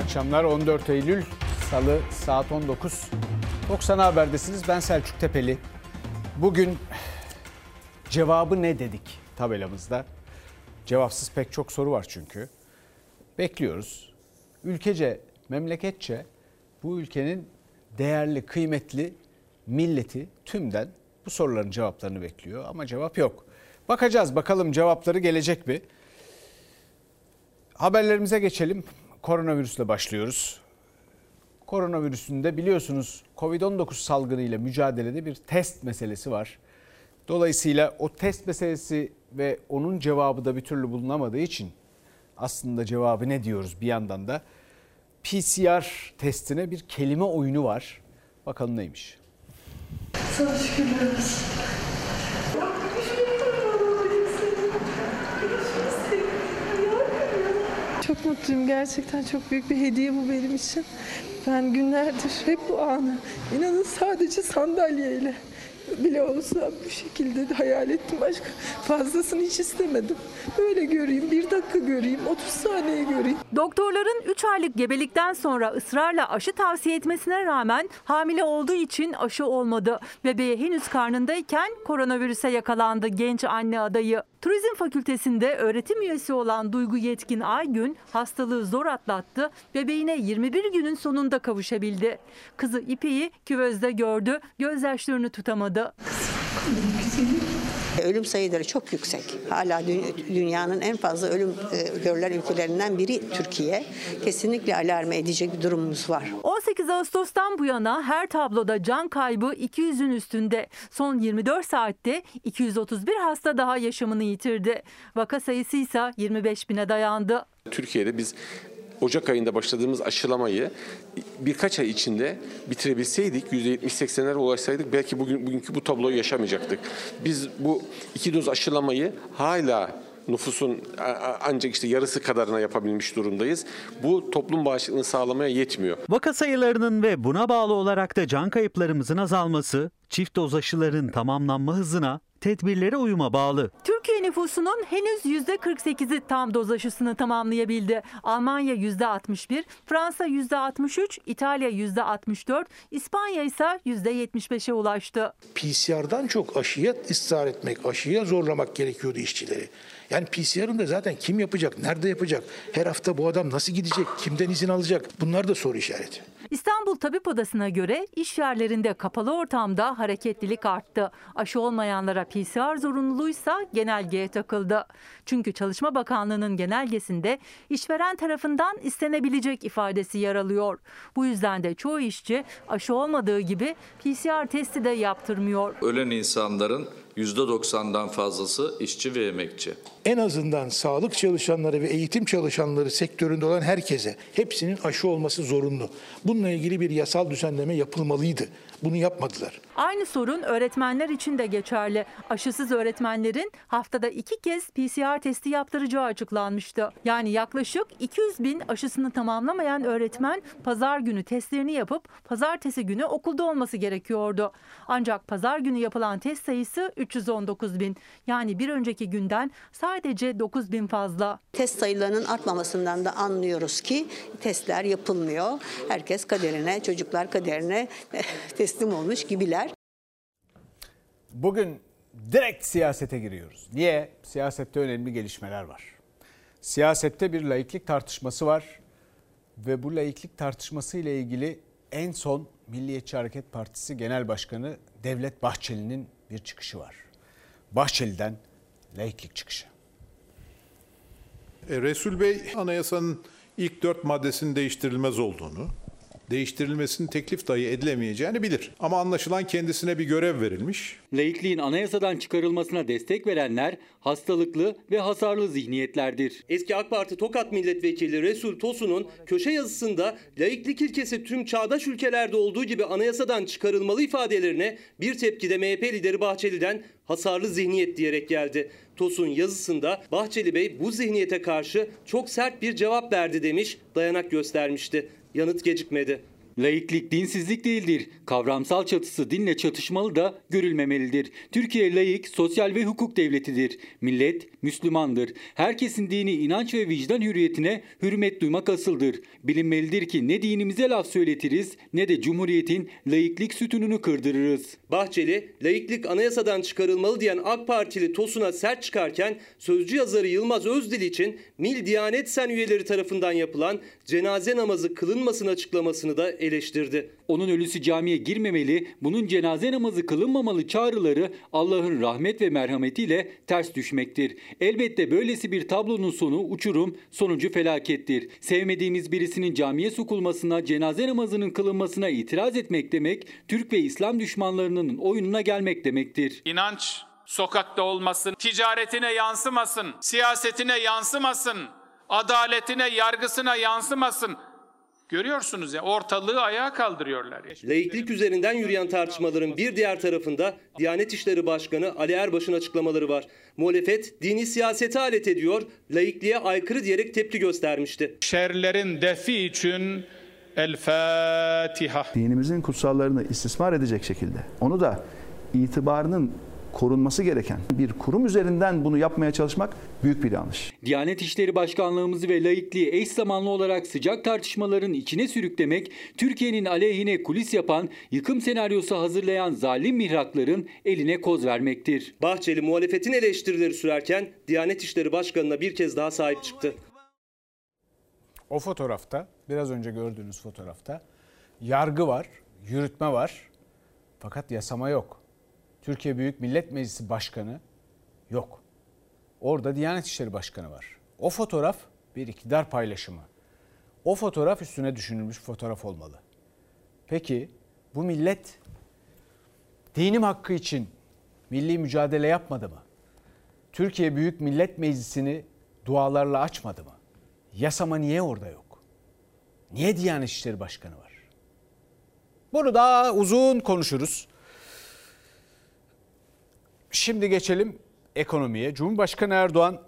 akşamlar 14 Eylül Salı saat 19. 90 Haber'desiniz. Ben Selçuk Tepeli. Bugün cevabı ne dedik tabelamızda? Cevapsız pek çok soru var çünkü. Bekliyoruz. Ülkece, memleketçe bu ülkenin değerli, kıymetli milleti tümden bu soruların cevaplarını bekliyor ama cevap yok. Bakacağız bakalım cevapları gelecek mi? Haberlerimize geçelim. Koronavirüsle başlıyoruz. Koronavirüsünde biliyorsunuz Covid-19 salgını ile mücadelede bir test meselesi var. Dolayısıyla o test meselesi ve onun cevabı da bir türlü bulunamadığı için aslında cevabı ne diyoruz bir yandan da PCR testine bir kelime oyunu var. Bakalım neymiş. Sana şükürler olsun. Çok mutluyum gerçekten çok büyük bir hediye bu benim için. Ben günlerdir hep bu anı inanın sadece sandalyeyle bile olsa bu şekilde de hayal ettim. Başka fazlasını hiç istemedim. Böyle göreyim, bir dakika göreyim, 30 saniye göreyim. Doktorların 3 aylık gebelikten sonra ısrarla aşı tavsiye etmesine rağmen hamile olduğu için aşı olmadı. Bebeği henüz karnındayken koronavirüse yakalandı genç anne adayı. Turizm Fakültesinde öğretim üyesi olan Duygu Yetkin Aygün hastalığı zor atlattı. Bebeğine 21 günün sonunda kavuşabildi. Kızı İpek'i küvezde gördü, gözyaşlarını tutamadı. Ölüm sayıları çok yüksek. Hala dünyanın en fazla ölüm e, görülen ülkelerinden biri Türkiye. Kesinlikle alarm edecek bir durumumuz var. 18 Ağustos'tan bu yana her tabloda can kaybı 200'ün üstünde. Son 24 saatte 231 hasta daha yaşamını yitirdi. Vaka sayısı ise 25 bine dayandı. Türkiye'de biz Ocak ayında başladığımız aşılamayı birkaç ay içinde bitirebilseydik, %70-80'lere ulaşsaydık belki bugün bugünkü bu tabloyu yaşamayacaktık. Biz bu iki doz aşılamayı hala nüfusun ancak işte yarısı kadarına yapabilmiş durumdayız. Bu toplum bağışıklığını sağlamaya yetmiyor. Vaka sayılarının ve buna bağlı olarak da can kayıplarımızın azalması, çift doz aşıların tamamlanma hızına tedbirlere uyuma bağlı. Türkiye nüfusunun henüz %48'i tam doz aşısını tamamlayabildi. Almanya %61, Fransa %63, İtalya %64, İspanya ise %75'e ulaştı. PCR'dan çok aşıya ısrar etmek, aşıya zorlamak gerekiyordu işçileri. Yani PCR'ın da zaten kim yapacak, nerede yapacak, her hafta bu adam nasıl gidecek, kimden izin alacak bunlar da soru işareti. İstanbul Tabip Odası'na göre iş yerlerinde kapalı ortamda hareketlilik arttı. Aşı olmayanlara PCR zorunluluğuysa genelgeye takıldı. Çünkü Çalışma Bakanlığı'nın genelgesinde işveren tarafından istenebilecek ifadesi yer alıyor. Bu yüzden de çoğu işçi aşı olmadığı gibi PCR testi de yaptırmıyor. Ölen insanların %90'dan fazlası işçi ve emekçi. En azından sağlık çalışanları ve eğitim çalışanları sektöründe olan herkese hepsinin aşı olması zorunlu. Bununla ilgili bir yasal düzenleme yapılmalıydı. Bunu yapmadılar. Aynı sorun öğretmenler için de geçerli. Aşısız öğretmenlerin haftada iki kez PCR testi yaptıracağı açıklanmıştı. Yani yaklaşık 200 bin aşısını tamamlamayan öğretmen pazar günü testlerini yapıp pazartesi günü okulda olması gerekiyordu. Ancak pazar günü yapılan test sayısı 319 bin. Yani bir önceki günden sadece 9 bin fazla. Test sayılarının artmamasından da anlıyoruz ki testler yapılmıyor. Herkes kaderine, çocuklar kaderine teslim olmuş gibiler. Bugün direkt siyasete giriyoruz. Niye? Siyasette önemli gelişmeler var. Siyasette bir laiklik tartışması var ve bu laiklik tartışması ile ilgili en son Milliyetçi Hareket Partisi Genel Başkanı Devlet Bahçeli'nin bir çıkışı var. Bahçeli'den laiklik çıkışı. E, Resul Bey anayasanın ilk dört maddesinin değiştirilmez olduğunu, değiştirilmesinin teklif dahi edilemeyeceğini bilir. Ama anlaşılan kendisine bir görev verilmiş. Laikliğin anayasadan çıkarılmasına destek verenler hastalıklı ve hasarlı zihniyetlerdir. Eski AK Parti Tokat Milletvekili Resul Tosun'un köşe yazısında laiklik ilkesi tüm çağdaş ülkelerde olduğu gibi anayasadan çıkarılmalı ifadelerine bir tepkide MHP lideri Bahçeli'den hasarlı zihniyet diyerek geldi. Tosun yazısında Bahçeli Bey bu zihniyete karşı çok sert bir cevap verdi demiş, dayanak göstermişti. Yanıt gecikmedi. Laiklik dinsizlik değildir. Kavramsal çatısı dinle çatışmalı da görülmemelidir. Türkiye laik, sosyal ve hukuk devletidir. Millet Müslümandır. Herkesin dini inanç ve vicdan hürriyetine hürmet duymak asıldır. Bilinmelidir ki ne dinimize laf söyletiriz ne de Cumhuriyet'in laiklik sütununu kırdırırız. Bahçeli, laiklik anayasadan çıkarılmalı diyen AK Partili Tosun'a sert çıkarken sözcü yazarı Yılmaz Özdil için Mil Diyanet Sen üyeleri tarafından yapılan cenaze namazı kılınmasın açıklamasını da eleştirdi. Onun ölüsü camiye girmemeli, bunun cenaze namazı kılınmamalı çağrıları Allah'ın rahmet ve merhametiyle ters düşmektir. Elbette böylesi bir tablonun sonu uçurum, sonucu felakettir. Sevmediğimiz birisinin camiye sokulmasına, cenaze namazının kılınmasına itiraz etmek demek, Türk ve İslam düşmanlarının oyununa gelmek demektir. İnanç sokakta olmasın, ticaretine yansımasın, siyasetine yansımasın, adaletine, yargısına yansımasın. Görüyorsunuz ya ortalığı ayağa kaldırıyorlar. Laiklik üzerinden yürüyen tartışmaların bir diğer tarafında Diyanet İşleri Başkanı Ali Erbaş'ın açıklamaları var. Muhalefet dini siyasete alet ediyor, laikliğe aykırı diyerek tepki göstermişti. Şerlerin defi için El Fatiha. Dinimizin kutsallarını istismar edecek şekilde onu da itibarının korunması gereken bir kurum üzerinden bunu yapmaya çalışmak büyük bir yanlış. Diyanet İşleri Başkanlığımızı ve laikliği eş zamanlı olarak sıcak tartışmaların içine sürüklemek, Türkiye'nin aleyhine kulis yapan, yıkım senaryosu hazırlayan zalim mihrakların eline koz vermektir. Bahçeli muhalefetin eleştirileri sürerken Diyanet İşleri Başkanı'na bir kez daha sahip çıktı. O fotoğrafta, biraz önce gördüğünüz fotoğrafta yargı var, yürütme var. Fakat yasama yok. Türkiye Büyük Millet Meclisi Başkanı yok. Orada Diyanet İşleri Başkanı var. O fotoğraf bir iktidar paylaşımı. O fotoğraf üstüne düşünülmüş fotoğraf olmalı. Peki bu millet dinim hakkı için milli mücadele yapmadı mı? Türkiye Büyük Millet Meclisi'ni dualarla açmadı mı? Yasama niye orada yok? Niye Diyanet İşleri Başkanı var? Bunu daha uzun konuşuruz. Şimdi geçelim ekonomiye. Cumhurbaşkanı Erdoğan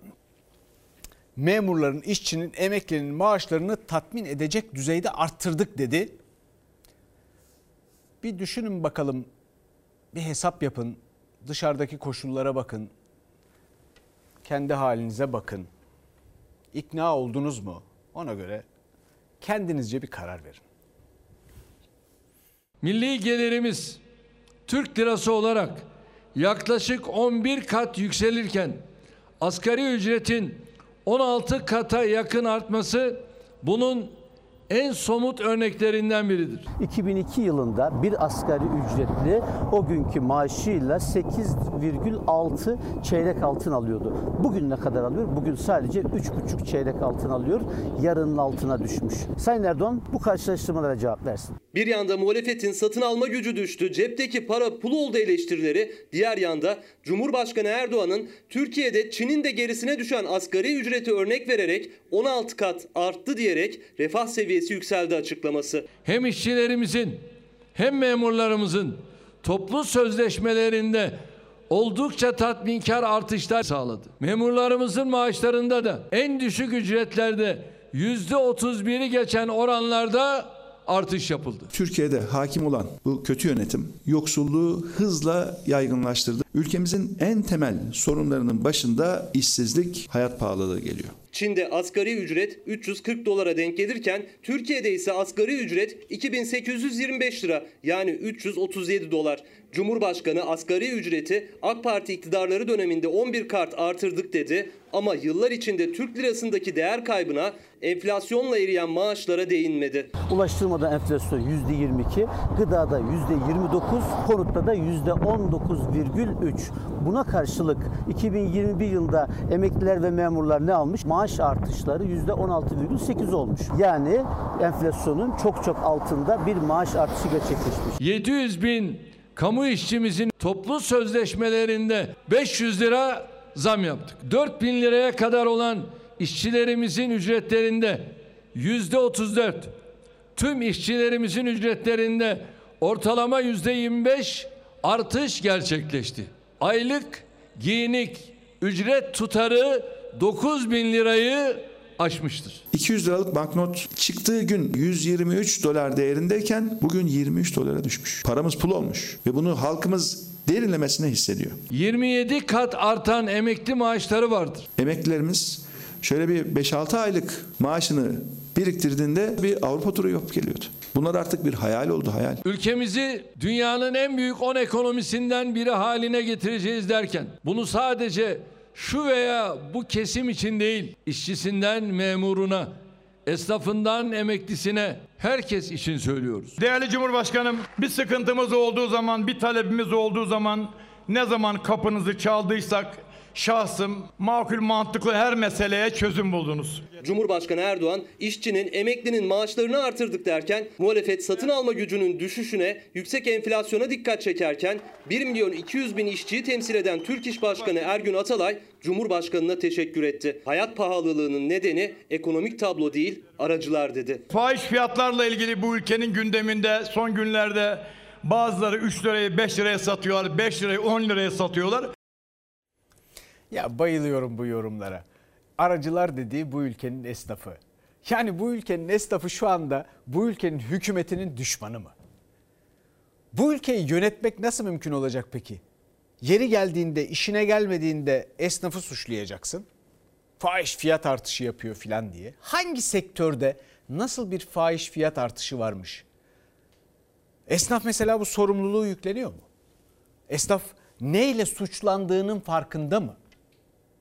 memurların, işçinin, emeklinin maaşlarını tatmin edecek düzeyde arttırdık dedi. Bir düşünün bakalım, bir hesap yapın, dışarıdaki koşullara bakın, kendi halinize bakın. İkna oldunuz mu? Ona göre kendinizce bir karar verin. Milli gelirimiz Türk lirası olarak yaklaşık 11 kat yükselirken asgari ücretin 16 kata yakın artması bunun en somut örneklerinden biridir. 2002 yılında bir asgari ücretli o günkü maaşıyla 8,6 çeyrek altın alıyordu. Bugün ne kadar alıyor? Bugün sadece 3,5 çeyrek altın alıyor. Yarının altına düşmüş. Sayın Erdoğan bu karşılaştırmalara cevap versin. Bir yanda muhalefetin satın alma gücü düştü, cepteki para pul oldu eleştirileri, diğer yanda Cumhurbaşkanı Erdoğan'ın Türkiye'de Çin'in de gerisine düşen asgari ücreti örnek vererek 16 kat arttı diyerek refah seviyesi yükseldi açıklaması. Hem işçilerimizin hem memurlarımızın toplu sözleşmelerinde oldukça tatminkar artışlar sağladı. Memurlarımızın maaşlarında da en düşük ücretlerde %31'i geçen oranlarda artış yapıldı. Türkiye'de hakim olan bu kötü yönetim yoksulluğu hızla yaygınlaştırdı. Ülkemizin en temel sorunlarının başında işsizlik, hayat pahalılığı geliyor. Çin'de asgari ücret 340 dolara denk gelirken Türkiye'de ise asgari ücret 2825 lira yani 337 dolar. Cumhurbaşkanı asgari ücreti AK Parti iktidarları döneminde 11 kart artırdık dedi ama yıllar içinde Türk lirasındaki değer kaybına enflasyonla eriyen maaşlara değinmedi. Ulaştırmada enflasyon %22, gıdada %29, konutta da %19,3. Buna karşılık 2021 yılında emekliler ve memurlar ne almış? Maaş artışları %16,8 olmuş. Yani enflasyonun çok çok altında bir maaş artışı gerçekleşmiş. 700 bin kamu işçimizin toplu sözleşmelerinde 500 lira zam yaptık. 4 bin liraya kadar olan işçilerimizin ücretlerinde yüzde 34, tüm işçilerimizin ücretlerinde ortalama yüzde 25 artış gerçekleşti. Aylık giyinik ücret tutarı 9 bin lirayı aşmıştır. 200 liralık banknot çıktığı gün 123 dolar değerindeyken bugün 23 dolara düşmüş. Paramız pul olmuş ve bunu halkımız derinlemesine hissediyor. 27 kat artan emekli maaşları vardır. Emeklilerimiz şöyle bir 5-6 aylık maaşını biriktirdiğinde bir Avrupa turu yapıp geliyordu. Bunlar artık bir hayal oldu hayal. Ülkemizi dünyanın en büyük 10 ekonomisinden biri haline getireceğiz derken bunu sadece şu veya bu kesim için değil, işçisinden memuruna, esnafından emeklisine herkes için söylüyoruz. Değerli Cumhurbaşkanım, bir sıkıntımız olduğu zaman, bir talebimiz olduğu zaman ne zaman kapınızı çaldıysak şahsım makul mantıklı her meseleye çözüm buldunuz. Cumhurbaşkanı Erdoğan işçinin, emeklinin maaşlarını artırdık derken muhalefet satın alma gücünün düşüşüne, yüksek enflasyona dikkat çekerken 1 milyon 200 bin işçiyi temsil eden Türk İş Başkanı Ergün Atalay Cumhurbaşkanına teşekkür etti. Hayat pahalılığının nedeni ekonomik tablo değil, aracılar dedi. Fahiş fiyatlarla ilgili bu ülkenin gündeminde son günlerde bazıları 3 liraya 5 liraya satıyorlar, 5 liraya 10 liraya satıyorlar. Ya bayılıyorum bu yorumlara. Aracılar dediği bu ülkenin esnafı. Yani bu ülkenin esnafı şu anda bu ülkenin hükümetinin düşmanı mı? Bu ülkeyi yönetmek nasıl mümkün olacak peki? Yeri geldiğinde, işine gelmediğinde esnafı suçlayacaksın. Fahiş fiyat artışı yapıyor filan diye. Hangi sektörde nasıl bir fahiş fiyat artışı varmış? Esnaf mesela bu sorumluluğu yükleniyor mu? Esnaf neyle suçlandığının farkında mı?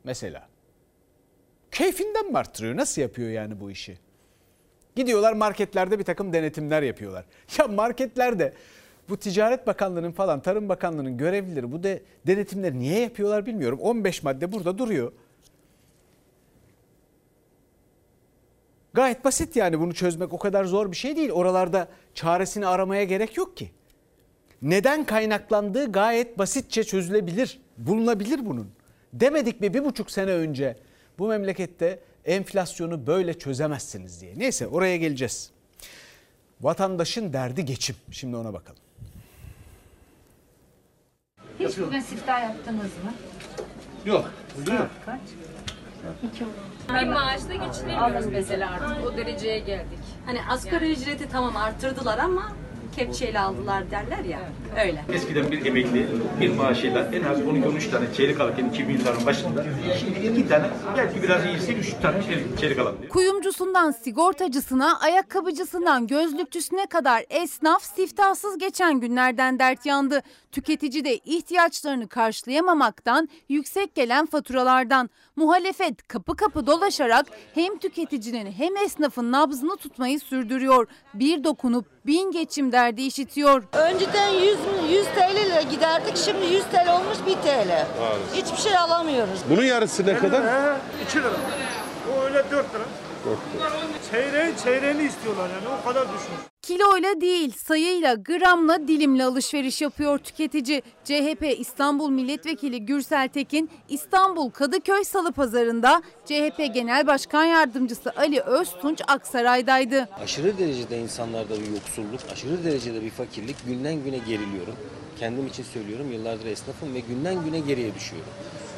Mesela. Keyfinden mi arttırıyor? Nasıl yapıyor yani bu işi? Gidiyorlar marketlerde bir takım denetimler yapıyorlar. Ya marketlerde bu Ticaret Bakanlığı'nın falan Tarım Bakanlığı'nın görevlileri bu de denetimleri niye yapıyorlar bilmiyorum. 15 madde burada duruyor. Gayet basit yani bunu çözmek o kadar zor bir şey değil. Oralarda çaresini aramaya gerek yok ki. Neden kaynaklandığı gayet basitçe çözülebilir, bulunabilir bunun. Demedik mi bir buçuk sene önce bu memlekette enflasyonu böyle çözemezsiniz diye. Neyse oraya geleceğiz. Vatandaşın derdi geçim. Şimdi ona bakalım. Hiç bugün siftah yaptınız mı? Yok. Saat kaç? İki Bir maaşla geçinemiyoruz mesela artık o dereceye geldik. Hani asgari ücreti tamam arttırdılar ama kepçeyle aldılar derler ya öyle. Eskiden bir emekli bir maaşıyla en az 12-13 tane çeyrek alırken 2000 yılların başında şimdi iki tane belki biraz iyisi 3 tane çeyrek, çeyrek alabiliyor. Kuyumcusundan sigortacısına, ayakkabıcısından gözlükçüsüne kadar esnaf siftahsız geçen günlerden dert yandı. Tüketici de ihtiyaçlarını karşılayamamaktan, yüksek gelen faturalardan. Muhalefet kapı kapı dolaşarak hem tüketicinin hem esnafın nabzını tutmayı sürdürüyor. Bir dokunup bin geçim derdi işitiyor. Önceden 100, 100 TL ile giderdik şimdi 100 TL olmuş 1 TL. Hiçbir şey alamıyoruz. Bunun yarısı ne kadar? 2 lira. O öyle 4 lira. Çeyreğin çeyreğini istiyorlar yani o kadar düşün. Kiloyla değil sayıyla gramla dilimle alışveriş yapıyor tüketici. CHP İstanbul Milletvekili Gürsel Tekin İstanbul Kadıköy Salı Pazarı'nda CHP Genel Başkan Yardımcısı Ali Öztunç Aksaray'daydı. Aşırı derecede insanlarda bir yoksulluk, aşırı derecede bir fakirlik günden güne geriliyorum. Kendim için söylüyorum yıllardır esnafım ve günden güne geriye düşüyorum.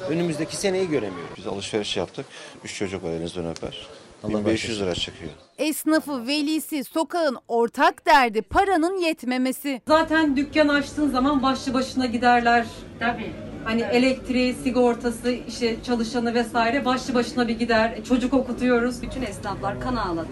Önümüzdeki seneyi göremiyorum. Biz alışveriş yaptık. Üç çocuk var elinizden öper. Allah 1500 lira çıkıyor. Esnafı, velisi, sokağın ortak derdi paranın yetmemesi. Zaten dükkan açtığın zaman başlı başına giderler. Tabii. Hani elektriği, sigortası, işte çalışanı vesaire başlı başına bir gider. Çocuk okutuyoruz. Bütün esnaflar kan ağladı.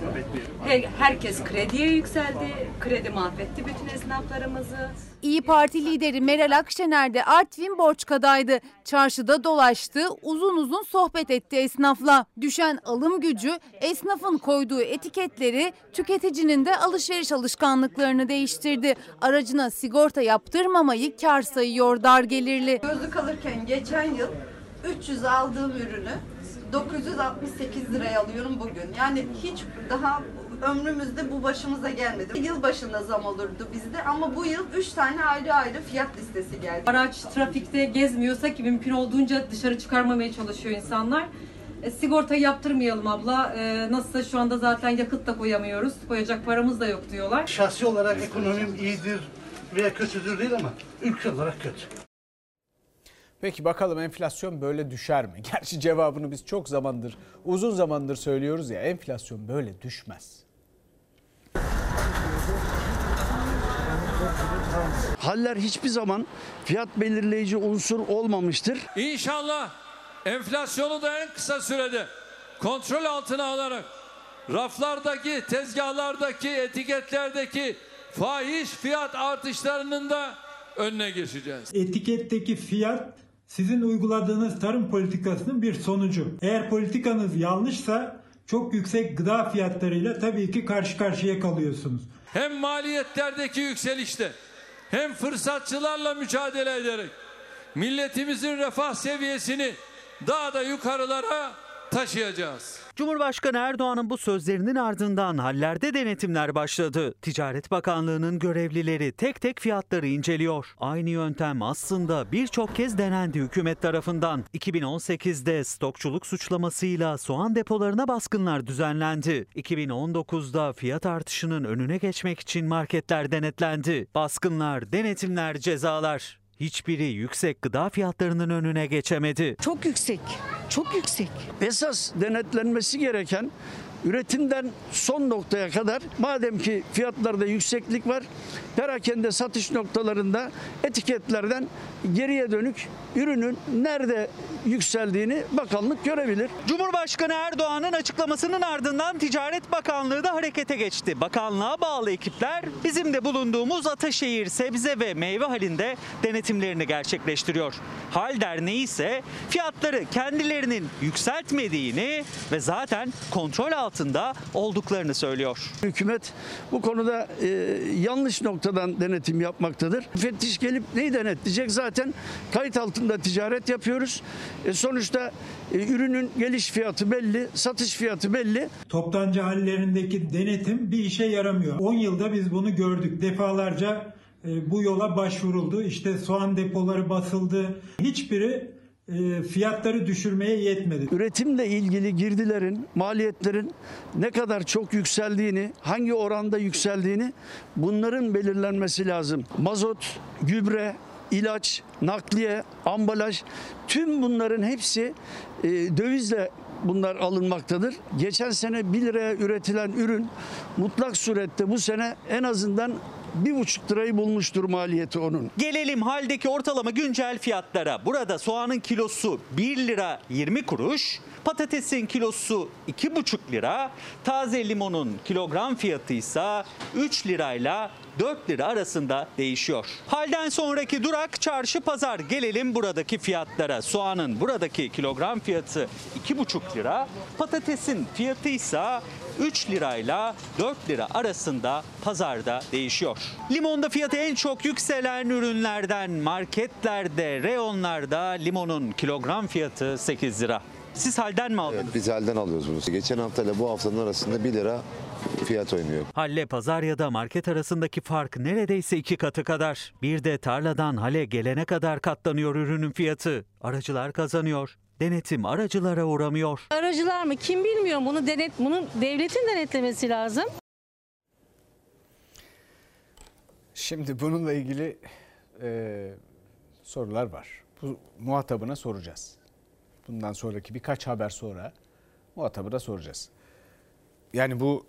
Her- herkes krediye yükseldi. Kredi mahvetti bütün esnaflarımızı. İyi Parti lideri Meral Akşener de Artvin Borçka'daydı. Çarşıda dolaştı, uzun uzun sohbet etti esnafla. Düşen alım gücü esnafın koyduğu etiketleri tüketicinin de alışveriş alışkanlıklarını değiştirdi. Aracına sigorta yaptırmamayı kar sayıyor dar gelirli. Gözlük alırken geçen yıl 300 aldığım ürünü 968 liraya alıyorum bugün. Yani hiç daha ömrümüzde bu başımıza gelmedi. Yıl başında zam olurdu bizde ama bu yıl 3 tane ayrı ayrı fiyat listesi geldi. Araç trafikte gezmiyorsa ki mümkün olduğunca dışarı çıkarmamaya çalışıyor insanlar. E, sigortayı yaptırmayalım abla. E, nasılsa şu anda zaten yakıt da koyamıyoruz. Koyacak paramız da yok diyorlar. Şahsi olarak ekonomim iyidir veya kötüdür değil ama ülke olarak kötü. Peki bakalım enflasyon böyle düşer mi? Gerçi cevabını biz çok zamandır, uzun zamandır söylüyoruz ya enflasyon böyle düşmez. Haller hiçbir zaman fiyat belirleyici unsur olmamıştır. İnşallah enflasyonu da en kısa sürede kontrol altına alarak raflardaki, tezgahlardaki, etiketlerdeki fahiş fiyat artışlarının da önüne geçeceğiz. Etiketteki fiyat sizin uyguladığınız tarım politikasının bir sonucu. Eğer politikanız yanlışsa çok yüksek gıda fiyatlarıyla tabii ki karşı karşıya kalıyorsunuz. Hem maliyetlerdeki yükselişte hem fırsatçılarla mücadele ederek milletimizin refah seviyesini daha da yukarılara taşıyacağız. Cumhurbaşkanı Erdoğan'ın bu sözlerinin ardından hallerde denetimler başladı. Ticaret Bakanlığı'nın görevlileri tek tek fiyatları inceliyor. Aynı yöntem aslında birçok kez denendi hükümet tarafından. 2018'de stokçuluk suçlamasıyla soğan depolarına baskınlar düzenlendi. 2019'da fiyat artışının önüne geçmek için marketler denetlendi. Baskınlar, denetimler, cezalar. Hiçbiri yüksek gıda fiyatlarının önüne geçemedi. Çok yüksek, çok yüksek. Esas denetlenmesi gereken üretimden son noktaya kadar madem ki fiyatlarda yükseklik var perakende satış noktalarında etiketlerden geriye dönük ürünün nerede yükseldiğini bakanlık görebilir. Cumhurbaşkanı Erdoğan'ın açıklamasının ardından Ticaret Bakanlığı da harekete geçti. Bakanlığa bağlı ekipler bizim de bulunduğumuz Ataşehir sebze ve meyve halinde denetimlerini gerçekleştiriyor. Hal Derneği ise fiyatları kendilerinin yükseltmediğini ve zaten kontrol altında olduklarını söylüyor. Hükümet bu konuda e, yanlış noktadan denetim yapmaktadır. Müfettiş gelip neyi denetleyecek? Zaten kayıt altında ticaret yapıyoruz. E, sonuçta e, ürünün geliş fiyatı belli, satış fiyatı belli. Toptancı hallerindeki denetim bir işe yaramıyor. 10 yılda biz bunu gördük. Defalarca e, bu yola başvuruldu. İşte soğan depoları basıldı. Hiçbiri fiyatları düşürmeye yetmedi. Üretimle ilgili girdilerin, maliyetlerin ne kadar çok yükseldiğini, hangi oranda yükseldiğini bunların belirlenmesi lazım. Mazot, gübre, ilaç, nakliye, ambalaj tüm bunların hepsi e, dövizle bunlar alınmaktadır. Geçen sene 1 liraya üretilen ürün mutlak surette bu sene en azından bir buçuk lirayı bulmuştur maliyeti onun. Gelelim haldeki ortalama güncel fiyatlara. Burada soğanın kilosu 1 lira 20 kuruş, patatesin kilosu 2,5 lira, taze limonun kilogram fiyatı ise 3 lirayla 4 lira arasında değişiyor. Halden sonraki durak çarşı pazar. Gelelim buradaki fiyatlara. Soğanın buradaki kilogram fiyatı 2,5 lira, patatesin fiyatı ise 3 lirayla 4 lira arasında pazarda değişiyor. Limonda fiyatı en çok yükselen ürünlerden marketlerde, reyonlarda limonun kilogram fiyatı 8 lira. Siz halden mi aldınız? Evet, biz halden alıyoruz bunu. Geçen haftayla bu haftanın arasında 1 lira fiyat oynuyor. Halle pazar ya da market arasındaki fark neredeyse iki katı kadar. Bir de tarladan hale gelene kadar katlanıyor ürünün fiyatı. Aracılar kazanıyor. Denetim aracılara uğramıyor. Aracılar mı? Kim bilmiyor bunu denet bunu devletin denetlemesi lazım. Şimdi bununla ilgili e, sorular var. Bu muhatabına soracağız. Bundan sonraki birkaç haber sonra muhatabına soracağız. Yani bu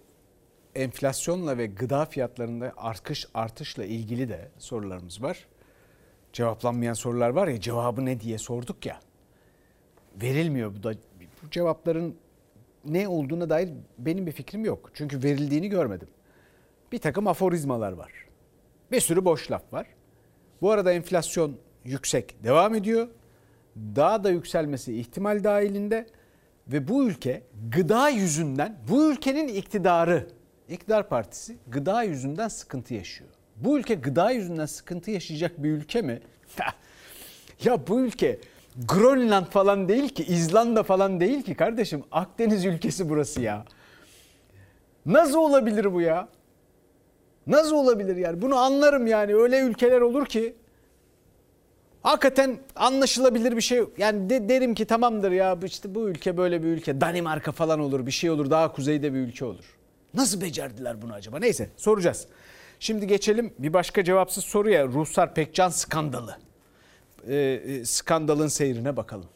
enflasyonla ve gıda fiyatlarında artış artışla ilgili de sorularımız var. Cevaplanmayan sorular var ya cevabı ne diye sorduk ya. Verilmiyor bu da bu cevapların ne olduğuna dair benim bir fikrim yok. Çünkü verildiğini görmedim. Bir takım aforizmalar var. Bir sürü boş laf var. Bu arada enflasyon yüksek devam ediyor. Daha da yükselmesi ihtimal dahilinde ve bu ülke gıda yüzünden bu ülkenin iktidarı, iktidar partisi gıda yüzünden sıkıntı yaşıyor. Bu ülke gıda yüzünden sıkıntı yaşayacak bir ülke mi? ya bu ülke Grönland falan değil ki, İzlanda falan değil ki kardeşim. Akdeniz ülkesi burası ya. Nasıl olabilir bu ya? Nasıl olabilir yani? Bunu anlarım yani. Öyle ülkeler olur ki hakikaten anlaşılabilir bir şey. Yani de, derim ki tamamdır ya işte bu ülke böyle bir ülke. Danimarka falan olur, bir şey olur. Daha kuzeyde bir ülke olur. Nasıl becerdiler bunu acaba? Neyse soracağız. Şimdi geçelim bir başka cevapsız soruya. Ruhsar Pekcan skandalı. E, e, skandalın seyrine bakalım.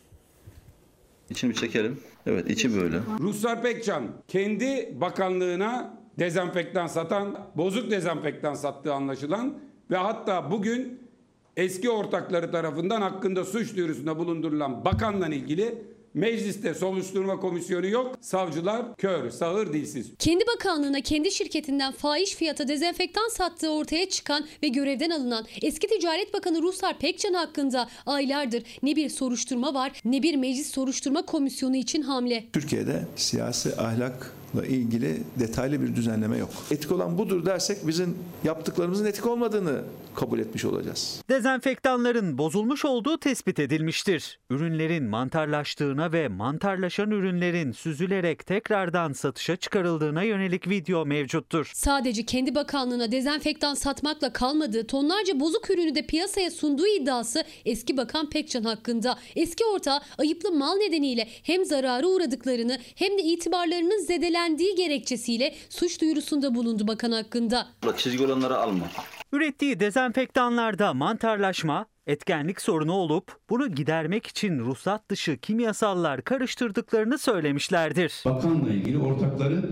İçini bir çekelim. Evet içi böyle. Ruslar Pekcan kendi bakanlığına dezenfektan satan, bozuk dezenfektan sattığı anlaşılan ve hatta bugün eski ortakları tarafından hakkında suç duyurusunda bulundurulan bakanla ilgili mecliste soruşturma komisyonu yok. Savcılar kör, sağır, dilsiz. Kendi bakanlığına kendi şirketinden fahiş fiyata dezenfektan sattığı ortaya çıkan ve görevden alınan eski Ticaret Bakanı Ruslar Pekcan hakkında aylardır ne bir soruşturma var ne bir meclis soruşturma komisyonu için hamle. Türkiye'de siyasi ahlakla ilgili detaylı bir düzenleme yok. Etik olan budur dersek bizim yaptıklarımızın etik olmadığını kabul etmiş olacağız. Dezenfektanların bozulmuş olduğu tespit edilmiştir. Ürünlerin mantarlaştığına ve mantarlaşan ürünlerin süzülerek tekrardan satışa çıkarıldığına yönelik video mevcuttur. Sadece kendi bakanlığına dezenfektan satmakla kalmadığı tonlarca bozuk ürünü de piyasaya sunduğu iddiası eski bakan Pekcan hakkında. Eski ortağı ayıplı mal nedeniyle hem zarara uğradıklarını hem de itibarlarının zedelendiği gerekçesiyle suç duyurusunda bulundu bakan hakkında. Çizgi olanları alma. Ürettiği dezenfektanlarda mantarlaşma, etkenlik sorunu olup bunu gidermek için ruhsat dışı kimyasallar karıştırdıklarını söylemişlerdir. Bakanla ilgili ortakları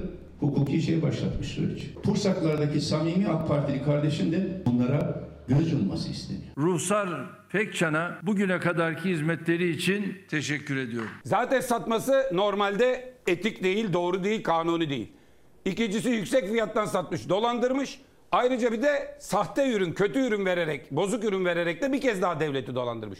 hukuki şey başlatmış süreç. Pursaklardaki samimi AK Partili kardeşim de bunlara göz yumması isteniyor. Ruhsar Pekcan'a bugüne kadarki hizmetleri için teşekkür ediyorum. Zaten satması normalde etik değil, doğru değil, kanuni değil. İkincisi yüksek fiyattan satmış, dolandırmış. Ayrıca bir de sahte ürün, kötü ürün vererek, bozuk ürün vererek de bir kez daha devleti dolandırmış.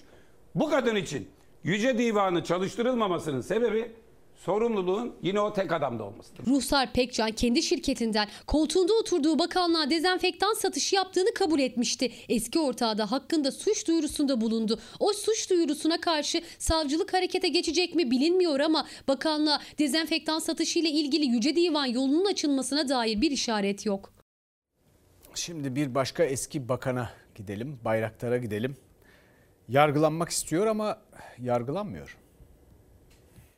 Bu kadın için Yüce Divanı çalıştırılmamasının sebebi sorumluluğun yine o tek adamda olmasıdır. Ruhsar Pekcan kendi şirketinden koltuğunda oturduğu bakanlığa dezenfektan satışı yaptığını kabul etmişti. Eski ortağı da hakkında suç duyurusunda bulundu. O suç duyurusuna karşı savcılık harekete geçecek mi bilinmiyor ama bakanlığa dezenfektan satışı ile ilgili Yüce Divan yolunun açılmasına dair bir işaret yok. Şimdi bir başka eski bakana gidelim, Bayraktar'a gidelim. Yargılanmak istiyor ama yargılanmıyor.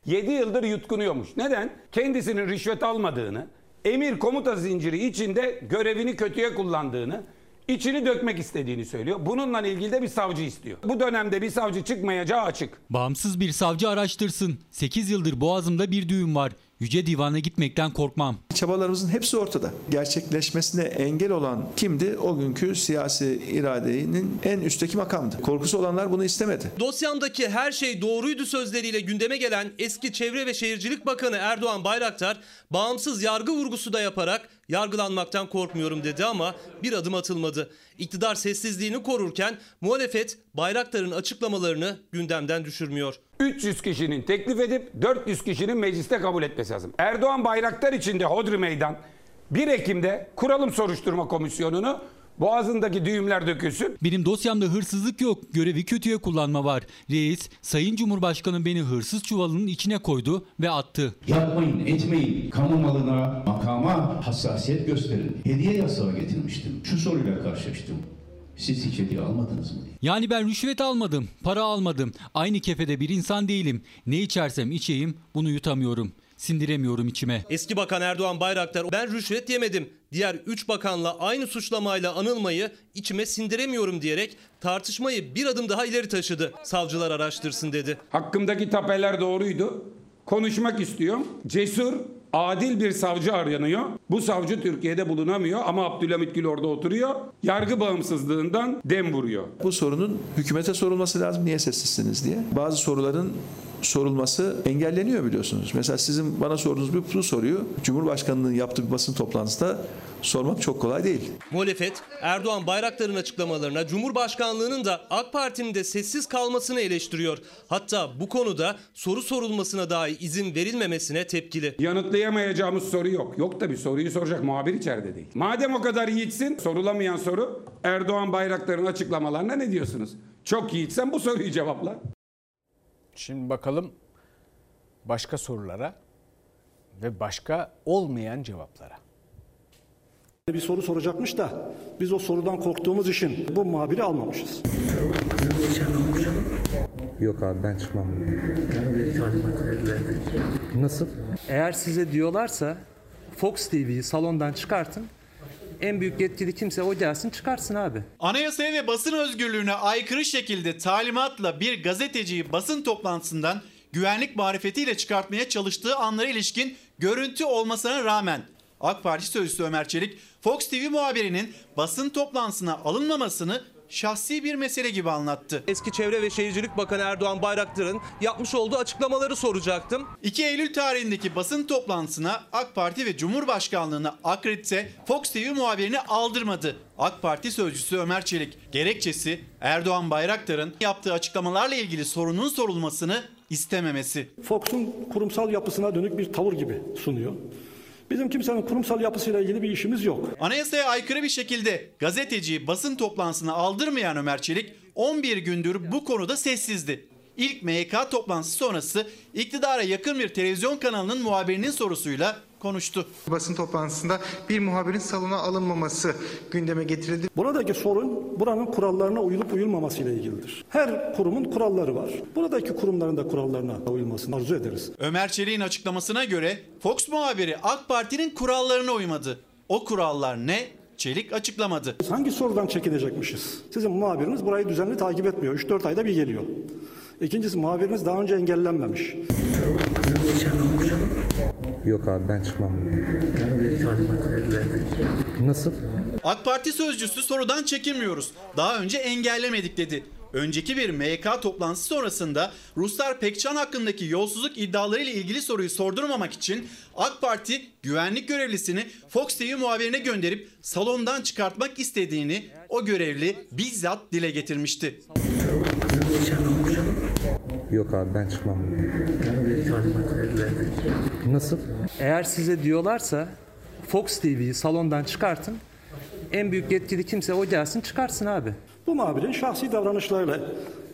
7 yıldır yutkunuyormuş. Neden? Kendisinin rişvet almadığını, emir komuta zinciri içinde görevini kötüye kullandığını, içini dökmek istediğini söylüyor. Bununla ilgili de bir savcı istiyor. Bu dönemde bir savcı çıkmayacağı açık. Bağımsız bir savcı araştırsın. 8 yıldır boğazımda bir düğüm var. Yüce Divan'a gitmekten korkmam. Çabalarımızın hepsi ortada. Gerçekleşmesine engel olan kimdi? O günkü siyasi iradenin en üstteki makamdı. Korkusu olanlar bunu istemedi. Dosyamdaki her şey doğruydu sözleriyle gündeme gelen eski Çevre ve Şehircilik Bakanı Erdoğan Bayraktar bağımsız yargı vurgusu da yaparak yargılanmaktan korkmuyorum dedi ama bir adım atılmadı. İktidar sessizliğini korurken muhalefet Bayraktar'ın açıklamalarını gündemden düşürmüyor. 300 kişinin teklif edip 400 kişinin mecliste kabul etmesi lazım. Erdoğan Bayraktar içinde Hodri Meydan 1 Ekim'de kuralım soruşturma komisyonunu boğazındaki düğümler dökülsün. Benim dosyamda hırsızlık yok. Görevi kötüye kullanma var. Reis, Sayın Cumhurbaşkanı beni hırsız çuvalının içine koydu ve attı. Yapmayın, etmeyin. Kamu malına, makama hassasiyet gösterin. Hediye yasağı getirmiştim. Şu soruyla karşılaştım. Siz hiç hediye almadınız mı? Yani ben rüşvet almadım, para almadım. Aynı kefede bir insan değilim. Ne içersem içeyim bunu yutamıyorum. Sindiremiyorum içime. Eski Bakan Erdoğan Bayraktar ben rüşvet yemedim. Diğer 3 bakanla aynı suçlamayla anılmayı içime sindiremiyorum diyerek tartışmayı bir adım daha ileri taşıdı. Savcılar araştırsın dedi. Hakkımdaki tapeler doğruydu. Konuşmak istiyorum. Cesur, adil bir savcı aranıyor. Bu savcı Türkiye'de bulunamıyor ama Abdülhamit Gül orada oturuyor. Yargı bağımsızlığından dem vuruyor. Bu sorunun hükümete sorulması lazım. Niye sessizsiniz diye. Bazı soruların sorulması engelleniyor biliyorsunuz. Mesela sizin bana sorduğunuz bir bu soruyu Cumhurbaşkanlığı'nın yaptığı bir basın toplantısında sormak çok kolay değil. Muhalefet Erdoğan Bayraktar'ın açıklamalarına Cumhurbaşkanlığının da AK Parti'nin de sessiz kalmasını eleştiriyor. Hatta bu konuda soru sorulmasına dahi izin verilmemesine tepkili. Yanıtlayamayacağımız soru yok. Yok tabii soruyu soracak muhabir içeride değil. Madem o kadar yiğitsin sorulamayan soru Erdoğan Bayraktar'ın açıklamalarına ne diyorsunuz? Çok yiğitsen bu soruyu cevapla. Şimdi bakalım başka sorulara ve başka olmayan cevaplara. Bir soru soracakmış da biz o sorudan korktuğumuz için bu muhabiri almamışız. Yok abi ben çıkmam. Nasıl? Eğer size diyorlarsa Fox TV'yi salondan çıkartın, En büyük yetkili kimse o gelsin çıkarsın abi. Anayasaya ve basın özgürlüğüne aykırı şekilde talimatla bir gazeteciyi basın toplantısından güvenlik marifetiyle çıkartmaya çalıştığı anlara ilişkin görüntü olmasına rağmen AK Parti sözcüsü Ömer Çelik, Fox TV muhabirinin basın toplantısına alınmamasını şahsi bir mesele gibi anlattı. Eski Çevre ve Şehircilik Bakanı Erdoğan Bayraktar'ın yapmış olduğu açıklamaları soracaktım. 2 Eylül tarihindeki basın toplantısına AK Parti ve Cumhurbaşkanlığına akredite Fox TV muhabirini aldırmadı. AK Parti sözcüsü Ömer Çelik gerekçesi Erdoğan Bayraktar'ın yaptığı açıklamalarla ilgili sorunun sorulmasını istememesi. Fox'un kurumsal yapısına dönük bir tavır gibi sunuyor. Bizim kimsenin kurumsal yapısıyla ilgili bir işimiz yok. Anayasaya aykırı bir şekilde gazeteciyi basın toplantısına aldırmayan Ömer Çelik 11 gündür bu konuda sessizdi. İlk MYK toplantısı sonrası iktidara yakın bir televizyon kanalının muhabirinin sorusuyla konuştu. Basın toplantısında bir muhabirin salona alınmaması gündeme getirildi. Buradaki sorun buranın kurallarına uyulup uyulmaması ile ilgilidir. Her kurumun kuralları var. Buradaki kurumların da kurallarına uyulmasını arzu ederiz. Ömer Çelik'in açıklamasına göre Fox muhabiri AK Parti'nin kurallarına uymadı. O kurallar ne? Çelik açıklamadı. Hangi sorudan çekilecekmişiz? Sizin muhabiriniz burayı düzenli takip etmiyor. 3-4 ayda bir geliyor. İkincisi muhabiriniz daha önce engellenmemiş. Yok abi ben çıkmam. Nasıl? AK Parti sözcüsü sorudan çekinmiyoruz. Daha önce engellemedik dedi. Önceki bir MYK toplantısı sonrasında Ruslar Pekcan hakkındaki yolsuzluk iddialarıyla ilgili soruyu sordurmamak için AK Parti güvenlik görevlisini Fox TV muhabirine gönderip salondan çıkartmak istediğini o görevli bizzat dile getirmişti. Yok abi ben çıkmam. Nasıl? Eğer size diyorlarsa Fox TV'yi salondan çıkartın. En büyük yetkili kimse o gelsin çıkarsın abi. Bu muhabirin şahsi davranışlarıyla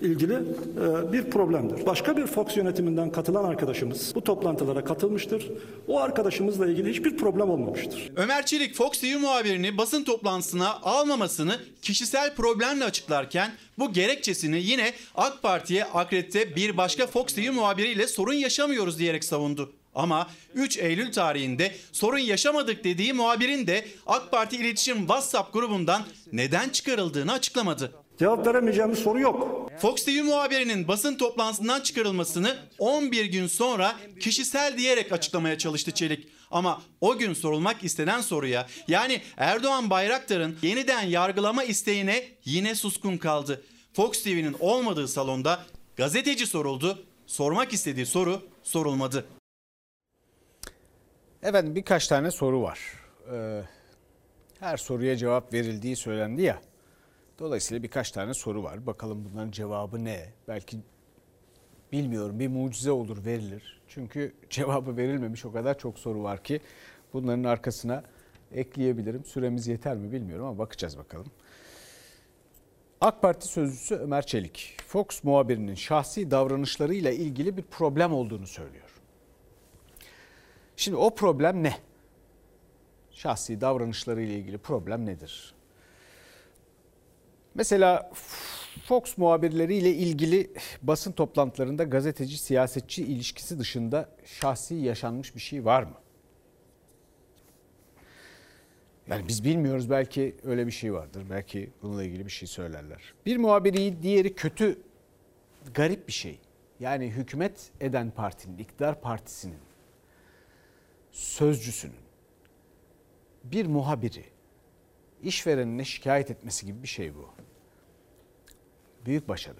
ilgili e, bir problemdir. Başka bir Fox yönetiminden katılan arkadaşımız bu toplantılara katılmıştır. O arkadaşımızla ilgili hiçbir problem olmamıştır. Ömer Çelik Fox TV muhabirini basın toplantısına almamasını kişisel problemle açıklarken bu gerekçesini yine AK Parti'ye akredite bir başka Fox TV muhabiriyle sorun yaşamıyoruz diyerek savundu. Ama 3 Eylül tarihinde sorun yaşamadık dediği muhabirin de AK Parti İletişim WhatsApp grubundan neden çıkarıldığını açıklamadı. Cevap veremeyeceğimiz soru yok. Fox TV muhabirinin basın toplantısından çıkarılmasını 11 gün sonra kişisel diyerek açıklamaya çalıştı Çelik. Ama o gün sorulmak istenen soruya yani Erdoğan Bayraktar'ın yeniden yargılama isteğine yine suskun kaldı. Fox TV'nin olmadığı salonda gazeteci soruldu, sormak istediği soru sorulmadı. Efendim birkaç tane soru var. Ee, her soruya cevap verildiği söylendi ya. Dolayısıyla birkaç tane soru var. Bakalım bunların cevabı ne? Belki bilmiyorum bir mucize olur verilir. Çünkü cevabı verilmemiş o kadar çok soru var ki bunların arkasına ekleyebilirim. Süremiz yeter mi bilmiyorum ama bakacağız bakalım. AK Parti sözcüsü Ömer Çelik, Fox muhabirinin şahsi davranışlarıyla ilgili bir problem olduğunu söylüyor. Şimdi o problem ne? Şahsi davranışlarıyla ilgili problem nedir? Mesela Fox muhabirleriyle ilgili basın toplantılarında gazeteci siyasetçi ilişkisi dışında şahsi yaşanmış bir şey var mı? Yani biz bilmiyoruz belki öyle bir şey vardır. Belki bununla ilgili bir şey söylerler. Bir muhabir iyi, diğeri kötü garip bir şey. Yani hükümet eden partinin, iktidar partisinin sözcüsünün bir muhabiri işverenine şikayet etmesi gibi bir şey bu. Büyük başarı.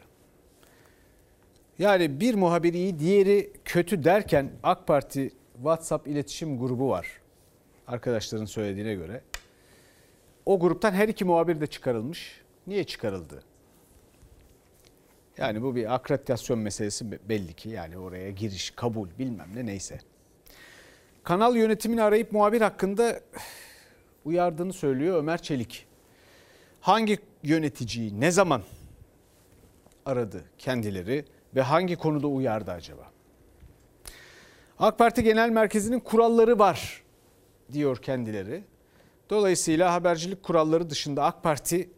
Yani bir muhabir iyi, diğeri kötü derken AK Parti WhatsApp iletişim grubu var. Arkadaşların söylediğine göre. O gruptan her iki muhabir de çıkarılmış. Niye çıkarıldı? Yani bu bir akreditasyon meselesi belli ki. Yani oraya giriş, kabul bilmem ne neyse. Kanal yönetimini arayıp muhabir hakkında uyardığını söylüyor Ömer Çelik. Hangi yöneticiyi ne zaman aradı kendileri ve hangi konuda uyardı acaba? AK Parti Genel Merkezi'nin kuralları var diyor kendileri. Dolayısıyla habercilik kuralları dışında AK Parti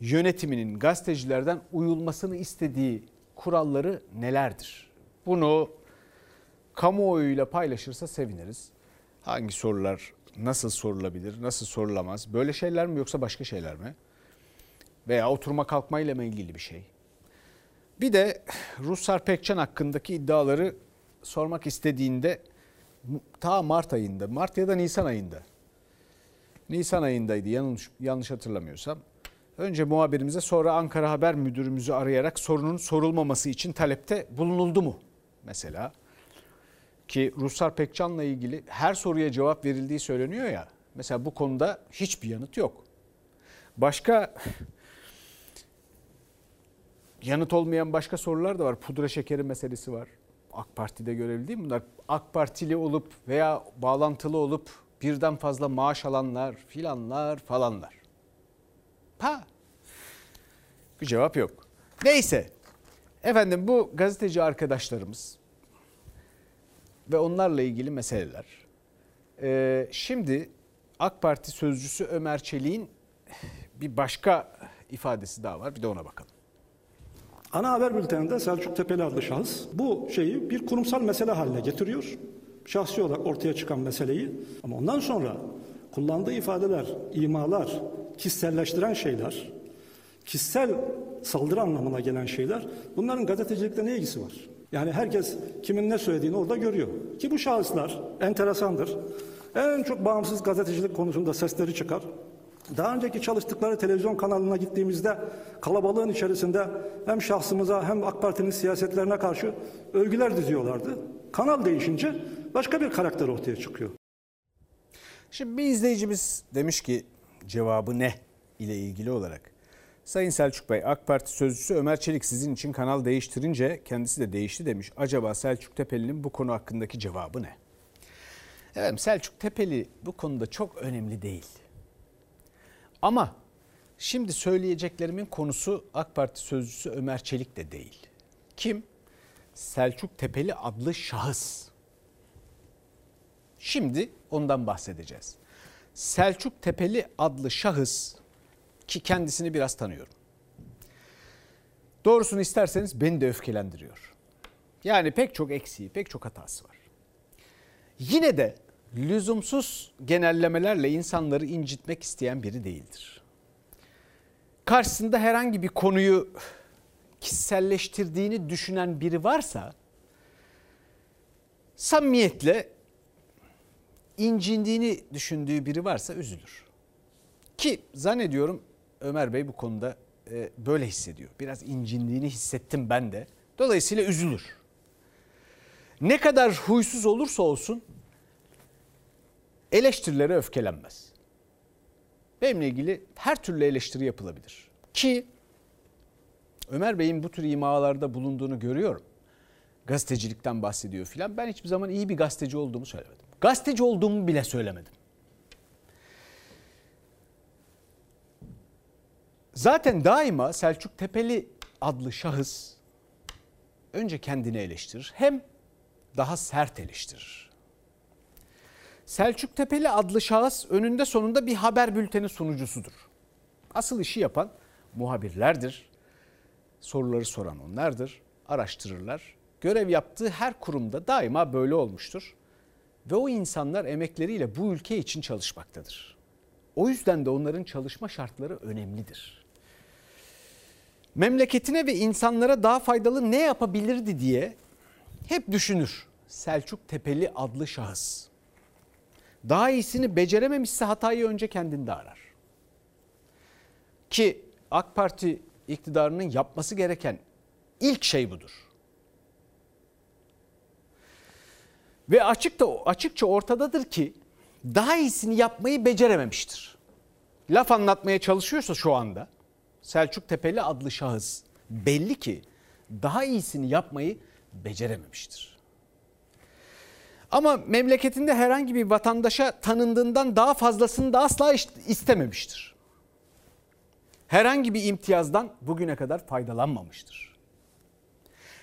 yönetiminin gazetecilerden uyulmasını istediği kuralları nelerdir? Bunu kamuoyuyla paylaşırsa seviniriz. Hangi sorular nasıl sorulabilir, nasıl sorulamaz? Böyle şeyler mi yoksa başka şeyler mi? Veya oturma kalkmayla mı ilgili bir şey? Bir de Ruslar Pekcan hakkındaki iddiaları sormak istediğinde ta Mart ayında, Mart ya da Nisan ayında. Nisan ayındaydı yanlış, yanlış hatırlamıyorsam. Önce muhabirimize sonra Ankara Haber Müdürümüzü arayarak sorunun sorulmaması için talepte bulunuldu mu? Mesela ki Ruslar Pekcan'la ilgili her soruya cevap verildiği söyleniyor ya. Mesela bu konuda hiçbir yanıt yok. Başka yanıt olmayan başka sorular da var. Pudra şekeri meselesi var. AK Parti'de görevli değil mi bunlar? AK Partili olup veya bağlantılı olup birden fazla maaş alanlar filanlar falanlar. Ha. Bir cevap yok. Neyse. Efendim bu gazeteci arkadaşlarımız ve onlarla ilgili meseleler. Ee, şimdi AK Parti sözcüsü Ömer Çelik'in bir başka ifadesi daha var. Bir de ona bakalım. Ana haber bülteninde Selçuk Tepeli adlı şahıs bu şeyi bir kurumsal mesele haline getiriyor. Şahsi olarak ortaya çıkan meseleyi ama ondan sonra kullandığı ifadeler, imalar, kişiselleştiren şeyler, kişisel saldırı anlamına gelen şeyler bunların gazetecilikte ne ilgisi var? Yani herkes kimin ne söylediğini orada görüyor. Ki bu şahıslar enteresandır. En çok bağımsız gazetecilik konusunda sesleri çıkar. Daha önceki çalıştıkları televizyon kanalına gittiğimizde kalabalığın içerisinde hem şahsımıza hem AK Parti'nin siyasetlerine karşı övgüler diziyorlardı. Kanal değişince başka bir karakter ortaya çıkıyor. Şimdi bir izleyicimiz demiş ki cevabı ne ile ilgili olarak. Sayın Selçuk Bey AK Parti sözcüsü Ömer Çelik sizin için kanal değiştirince kendisi de değişti demiş. Acaba Selçuk Tepeli'nin bu konu hakkındaki cevabı ne? Evet Selçuk Tepeli bu konuda çok önemli değil. Ama şimdi söyleyeceklerimin konusu AK Parti sözcüsü Ömer Çelik de değil. Kim? Selçuk Tepeli adlı şahıs. Şimdi ondan bahsedeceğiz. Selçuk Tepeli adlı şahıs ki kendisini biraz tanıyorum. Doğrusunu isterseniz beni de öfkelendiriyor. Yani pek çok eksiği, pek çok hatası var. Yine de lüzumsuz genellemelerle insanları incitmek isteyen biri değildir. Karşısında herhangi bir konuyu kişiselleştirdiğini düşünen biri varsa samimiyetle incindiğini düşündüğü biri varsa üzülür. Ki zannediyorum Ömer Bey bu konuda e, böyle hissediyor. Biraz incindiğini hissettim ben de. Dolayısıyla üzülür. Ne kadar huysuz olursa olsun eleştirilere öfkelenmez. Benimle ilgili her türlü eleştiri yapılabilir. Ki Ömer Bey'in bu tür imalarda bulunduğunu görüyorum. Gazetecilikten bahsediyor filan. Ben hiçbir zaman iyi bir gazeteci olduğumu söylemedim. Gazeteci olduğumu bile söylemedim. Zaten daima Selçuk Tepeli adlı şahıs önce kendini eleştirir hem daha sert eleştirir. Selçuk Tepeli adlı şahıs önünde sonunda bir haber bülteni sunucusudur. Asıl işi yapan muhabirlerdir. Soruları soran onlardır. Araştırırlar. Görev yaptığı her kurumda daima böyle olmuştur. Ve o insanlar emekleriyle bu ülke için çalışmaktadır. O yüzden de onların çalışma şartları önemlidir. Memleketine ve insanlara daha faydalı ne yapabilirdi diye hep düşünür Selçuk Tepeli adlı şahıs. Daha iyisini becerememişse hatayı önce kendinde arar. Ki AK Parti iktidarının yapması gereken ilk şey budur. Ve açıkta açıkça ortadadır ki daha iyisini yapmayı becerememiştir. Laf anlatmaya çalışıyorsa şu anda Selçuk Tepeli adlı şahıs belli ki daha iyisini yapmayı becerememiştir. Ama memleketinde herhangi bir vatandaşa tanındığından daha fazlasını da asla istememiştir. Herhangi bir imtiyazdan bugüne kadar faydalanmamıştır.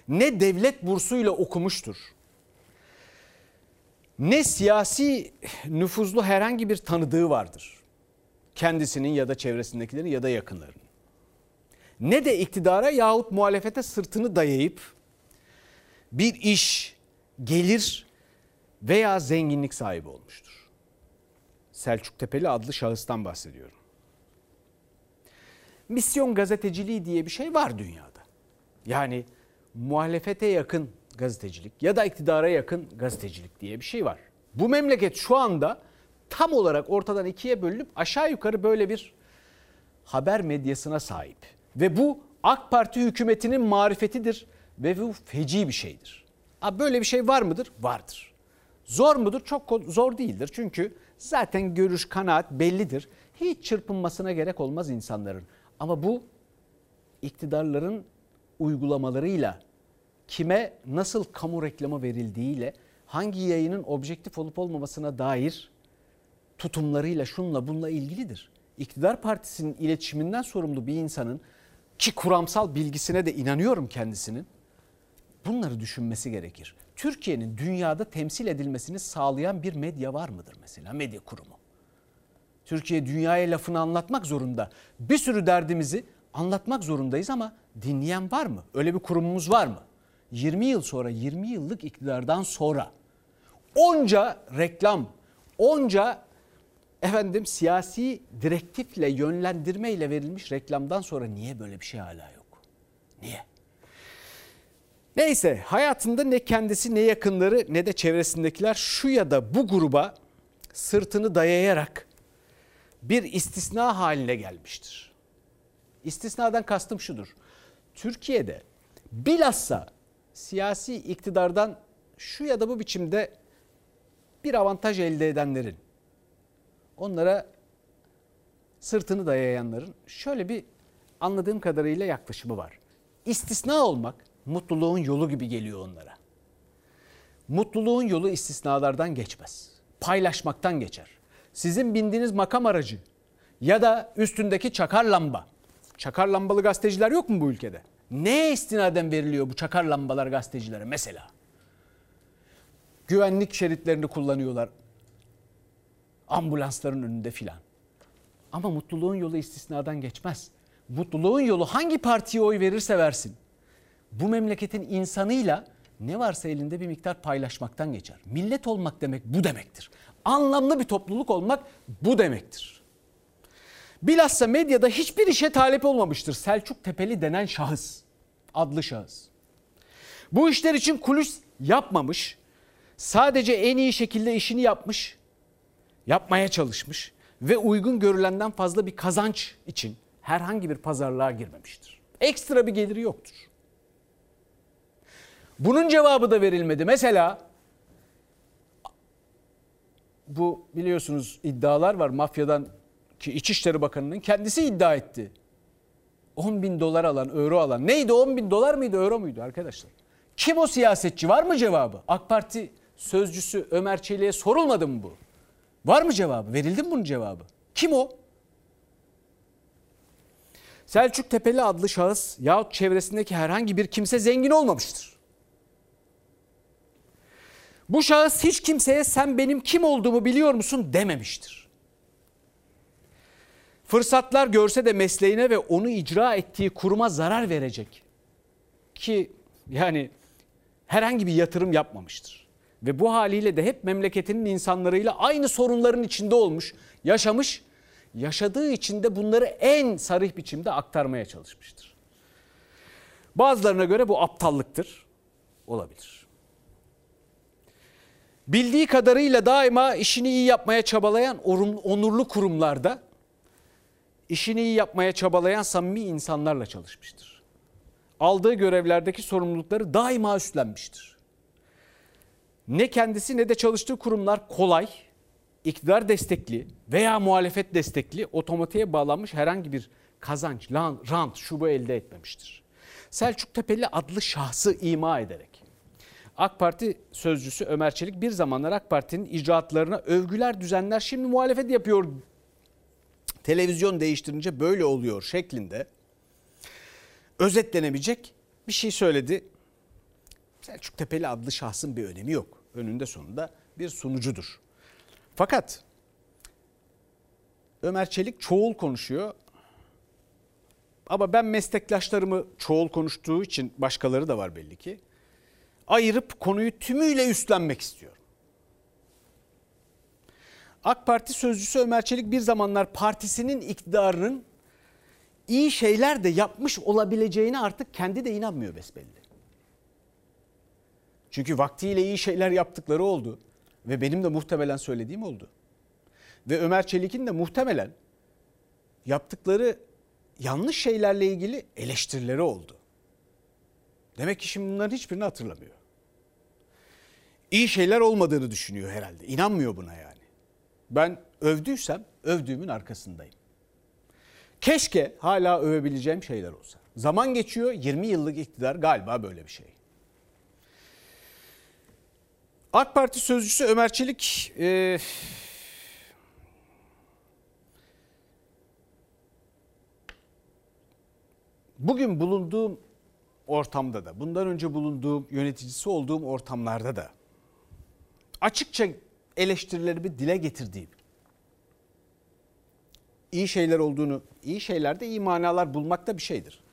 Ne devlet bursuyla okumuştur. Ne siyasi nüfuzlu herhangi bir tanıdığı vardır. Kendisinin ya da çevresindekilerin ya da yakınlarının. Ne de iktidara yahut muhalefete sırtını dayayıp bir iş, gelir veya zenginlik sahibi olmuştur. Selçuk Tepeli adlı şahıstan bahsediyorum. Misyon gazeteciliği diye bir şey var dünyada. Yani muhalefete yakın gazetecilik ya da iktidara yakın gazetecilik diye bir şey var. Bu memleket şu anda tam olarak ortadan ikiye bölünüp aşağı yukarı böyle bir haber medyasına sahip. Ve bu AK Parti hükümetinin marifetidir ve bu feci bir şeydir. Ha, böyle bir şey var mıdır? Vardır. Zor mudur? Çok zor değildir. Çünkü zaten görüş, kanaat bellidir. Hiç çırpınmasına gerek olmaz insanların. Ama bu iktidarların uygulamalarıyla kime nasıl kamu reklamı verildiğiyle hangi yayının objektif olup olmamasına dair tutumlarıyla şunla bununla ilgilidir. İktidar partisinin iletişiminden sorumlu bir insanın ki kuramsal bilgisine de inanıyorum kendisinin bunları düşünmesi gerekir. Türkiye'nin dünyada temsil edilmesini sağlayan bir medya var mıdır mesela medya kurumu? Türkiye dünyaya lafını anlatmak zorunda. Bir sürü derdimizi anlatmak zorundayız ama dinleyen var mı? Öyle bir kurumumuz var mı? 20 yıl sonra 20 yıllık iktidardan sonra onca reklam, onca efendim siyasi direktifle yönlendirmeyle verilmiş reklamdan sonra niye böyle bir şey hala yok? Niye? Neyse hayatında ne kendisi ne yakınları ne de çevresindekiler şu ya da bu gruba sırtını dayayarak bir istisna haline gelmiştir. İstisnadan kastım şudur. Türkiye'de bilhassa siyasi iktidardan şu ya da bu biçimde bir avantaj elde edenlerin onlara sırtını dayayanların şöyle bir anladığım kadarıyla yaklaşımı var. İstisna olmak mutluluğun yolu gibi geliyor onlara. Mutluluğun yolu istisnalardan geçmez. Paylaşmaktan geçer. Sizin bindiğiniz makam aracı ya da üstündeki çakar lamba. Çakar lambalı gazeteciler yok mu bu ülkede? Neye istinaden veriliyor bu çakar lambalar gazetecilere mesela? Güvenlik şeritlerini kullanıyorlar. Ambulansların önünde filan. Ama mutluluğun yolu istisnadan geçmez. Mutluluğun yolu hangi partiye oy verirse versin. Bu memleketin insanıyla ne varsa elinde bir miktar paylaşmaktan geçer. Millet olmak demek bu demektir. Anlamlı bir topluluk olmak bu demektir. Bilhassa medyada hiçbir işe talep olmamıştır Selçuk Tepeli denen şahıs, adlı şahıs. Bu işler için kulis yapmamış, sadece en iyi şekilde işini yapmış, yapmaya çalışmış ve uygun görülenden fazla bir kazanç için herhangi bir pazarlığa girmemiştir. Ekstra bir geliri yoktur. Bunun cevabı da verilmedi. Mesela bu biliyorsunuz iddialar var mafyadan ki İçişleri Bakanı'nın kendisi iddia etti. 10 bin dolar alan, euro alan. Neydi 10 bin dolar mıydı, euro muydu arkadaşlar? Kim o siyasetçi? Var mı cevabı? AK Parti sözcüsü Ömer Çelik'e sorulmadı mı bu? Var mı cevabı? Verildi mi bunun cevabı? Kim o? Selçuk Tepeli adlı şahıs yahut çevresindeki herhangi bir kimse zengin olmamıştır. Bu şahıs hiç kimseye sen benim kim olduğumu biliyor musun dememiştir. Fırsatlar görse de mesleğine ve onu icra ettiği kuruma zarar verecek. Ki yani herhangi bir yatırım yapmamıştır. Ve bu haliyle de hep memleketinin insanlarıyla aynı sorunların içinde olmuş, yaşamış, yaşadığı için de bunları en sarih biçimde aktarmaya çalışmıştır. Bazılarına göre bu aptallıktır. Olabilir. Bildiği kadarıyla daima işini iyi yapmaya çabalayan onurlu kurumlarda işini iyi yapmaya çabalayan samimi insanlarla çalışmıştır. Aldığı görevlerdeki sorumlulukları daima üstlenmiştir. Ne kendisi ne de çalıştığı kurumlar kolay, iktidar destekli veya muhalefet destekli otomatiğe bağlanmış herhangi bir kazanç, rant, şubu elde etmemiştir. Selçuk Tepeli adlı şahsı ima ederek AK Parti sözcüsü Ömer Çelik bir zamanlar AK Parti'nin icraatlarına övgüler düzenler şimdi muhalefet yapıyor televizyon değiştirince böyle oluyor şeklinde özetlenebilecek bir şey söyledi. Selçuk Tepeli adlı şahsın bir önemi yok. Önünde sonunda bir sunucudur. Fakat Ömer Çelik çoğul konuşuyor. Ama ben meslektaşlarımı çoğul konuştuğu için başkaları da var belli ki. Ayırıp konuyu tümüyle üstlenmek istiyorum. AK Parti sözcüsü Ömer Çelik bir zamanlar partisinin iktidarının iyi şeyler de yapmış olabileceğine artık kendi de inanmıyor besbelli. Çünkü vaktiyle iyi şeyler yaptıkları oldu ve benim de muhtemelen söylediğim oldu. Ve Ömer Çelik'in de muhtemelen yaptıkları yanlış şeylerle ilgili eleştirileri oldu. Demek ki şimdi bunların hiçbirini hatırlamıyor. İyi şeyler olmadığını düşünüyor herhalde. İnanmıyor buna yani. Ben övdüysem övdüğümün arkasındayım. Keşke hala övebileceğim şeyler olsa. Zaman geçiyor 20 yıllık iktidar galiba böyle bir şey. AK Parti sözcüsü Ömer Çelik e, bugün bulunduğum ortamda da bundan önce bulunduğum yöneticisi olduğum ortamlarda da açıkça eleştirilerimi dile getirdiğim iyi şeyler olduğunu, iyi şeylerde iyi manalar bulmak da bir şeydir.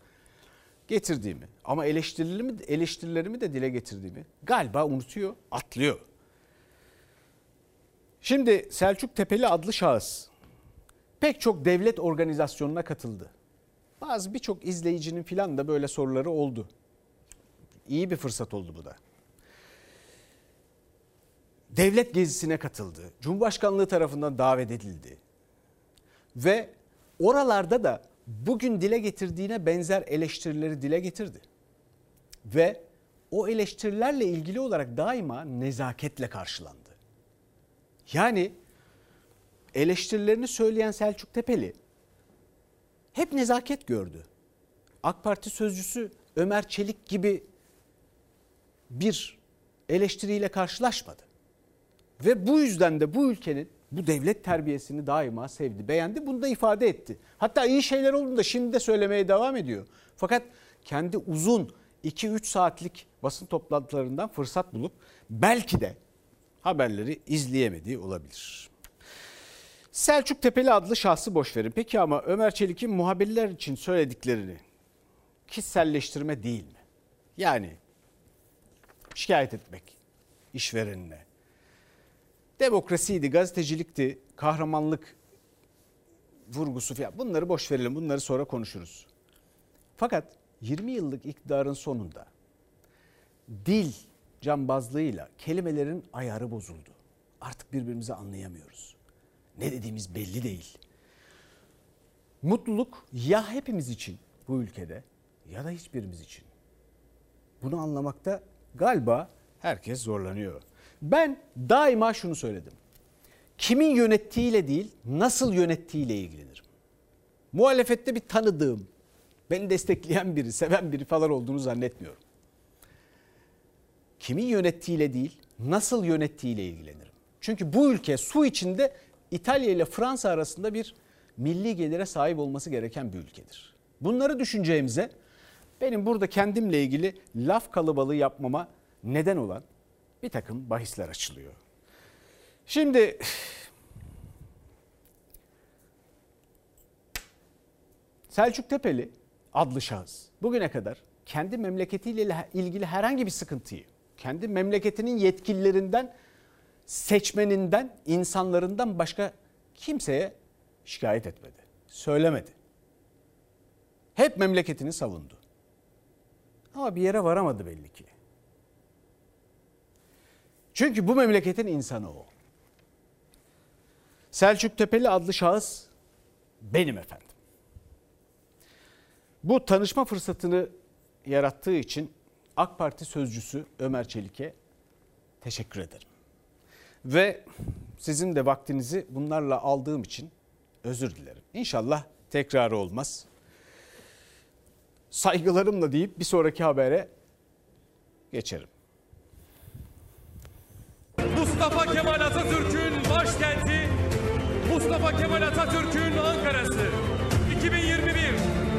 Getirdiğimi ama eleştirilerimi, eleştirilerimi de dile getirdiğimi galiba unutuyor, atlıyor. Şimdi Selçuk Tepeli adlı şahıs pek çok devlet organizasyonuna katıldı. Bazı birçok izleyicinin filan da böyle soruları oldu. İyi bir fırsat oldu bu da. Devlet gezisine katıldı. Cumhurbaşkanlığı tarafından davet edildi. Ve oralarda da bugün dile getirdiğine benzer eleştirileri dile getirdi. Ve o eleştirilerle ilgili olarak daima nezaketle karşılandı. Yani eleştirilerini söyleyen Selçuk Tepeli hep nezaket gördü. AK Parti sözcüsü Ömer Çelik gibi bir eleştiriyle karşılaşmadı. Ve bu yüzden de bu ülkenin bu devlet terbiyesini daima sevdi, beğendi. Bunu da ifade etti. Hatta iyi şeyler olduğunda şimdi de söylemeye devam ediyor. Fakat kendi uzun 2-3 saatlik basın toplantılarından fırsat bulup belki de haberleri izleyemediği olabilir. Selçuk Tepeli adlı şahsı boş verin. Peki ama Ömer Çelik'in muhabirler için söylediklerini kişiselleştirme değil mi? Yani şikayet etmek işverenine. Demokrasiydi, gazetecilikti, kahramanlık vurgusu falan bunları boş verelim. Bunları sonra konuşuruz. Fakat 20 yıllık iktidarın sonunda dil cambazlığıyla kelimelerin ayarı bozuldu. Artık birbirimizi anlayamıyoruz. Ne dediğimiz belli değil. Mutluluk ya hepimiz için bu ülkede ya da hiçbirimiz için. Bunu anlamakta galiba herkes zorlanıyor. Ben daima şunu söyledim. Kimin yönettiğiyle değil, nasıl yönettiğiyle ilgilenirim. Muhalefette bir tanıdığım, beni destekleyen biri, seven biri falan olduğunu zannetmiyorum. Kimin yönettiğiyle değil, nasıl yönettiğiyle ilgilenirim. Çünkü bu ülke su içinde İtalya ile Fransa arasında bir milli gelire sahip olması gereken bir ülkedir. Bunları düşüneceğimize benim burada kendimle ilgili laf kalabalığı yapmama neden olan bir takım bahisler açılıyor. Şimdi Selçuk Tepeli adlı şahıs bugüne kadar kendi memleketiyle ilgili herhangi bir sıkıntıyı kendi memleketinin yetkililerinden, seçmeninden, insanlarından başka kimseye şikayet etmedi. Söylemedi. Hep memleketini savundu. Ama bir yere varamadı belli ki. Çünkü bu memleketin insanı o. Selçuk Tepeli adlı şahıs benim efendim. Bu tanışma fırsatını yarattığı için AK Parti sözcüsü Ömer Çelik'e teşekkür ederim. Ve sizin de vaktinizi bunlarla aldığım için özür dilerim. İnşallah tekrarı olmaz. Saygılarımla deyip bir sonraki habere geçerim. Kemal Atatürk'ün başkenti, Mustafa Kemal Atatürk'ün Ankara'sı. 2021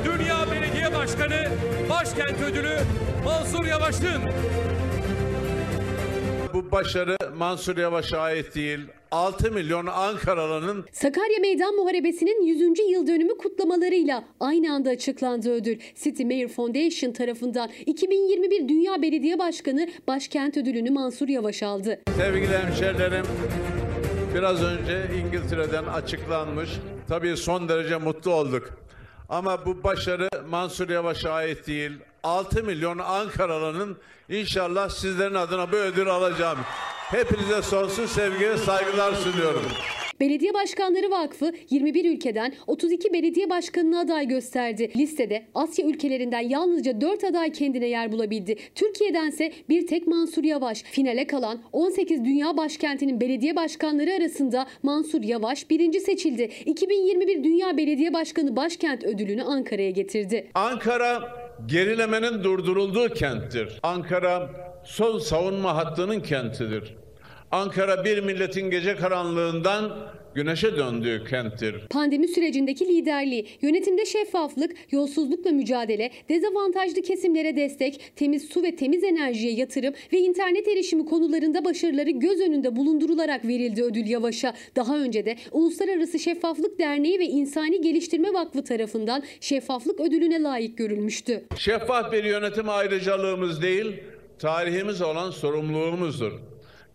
Dünya Belediye Başkanı Başkent Ödülü Mansur Yavaş'ın. Bu başarı Mansur Yavaş'a ait değil. 6 milyon Ankaralı'nın Sakarya Meydan Muharebesi'nin 100. yıl dönümü kutlamalarıyla aynı anda açıklandı ödül. City Mayor Foundation tarafından 2021 Dünya Belediye Başkanı Başkent Ödülünü Mansur Yavaş aldı. sevgili hemşerilerim Biraz önce İngiltere'den açıklanmış. Tabii son derece mutlu olduk. Ama bu başarı Mansur Yavaş'a ait değil. 6 milyon Ankaralı'nın inşallah sizlerin adına bu ödül alacağım. Hepinize sonsuz sevgi ve saygılar sunuyorum. Belediye Başkanları Vakfı 21 ülkeden 32 belediye başkanını aday gösterdi. Listede Asya ülkelerinden yalnızca 4 aday kendine yer bulabildi. Türkiye'dense bir tek Mansur Yavaş. Finale kalan 18 dünya başkentinin belediye başkanları arasında Mansur Yavaş birinci seçildi. 2021 Dünya Belediye Başkanı Başkent ödülünü Ankara'ya getirdi. Ankara gerilemenin durdurulduğu kenttir. Ankara son savunma hattının kentidir. Ankara bir milletin gece karanlığından güneşe döndüğü kenttir. Pandemi sürecindeki liderliği, yönetimde şeffaflık, yolsuzlukla mücadele, dezavantajlı kesimlere destek, temiz su ve temiz enerjiye yatırım ve internet erişimi konularında başarıları göz önünde bulundurularak verildi ödül Yavaş'a. Daha önce de Uluslararası Şeffaflık Derneği ve İnsani Geliştirme Vakfı tarafından şeffaflık ödülüne layık görülmüştü. Şeffaf bir yönetim ayrıcalığımız değil, tarihimiz olan sorumluluğumuzdur.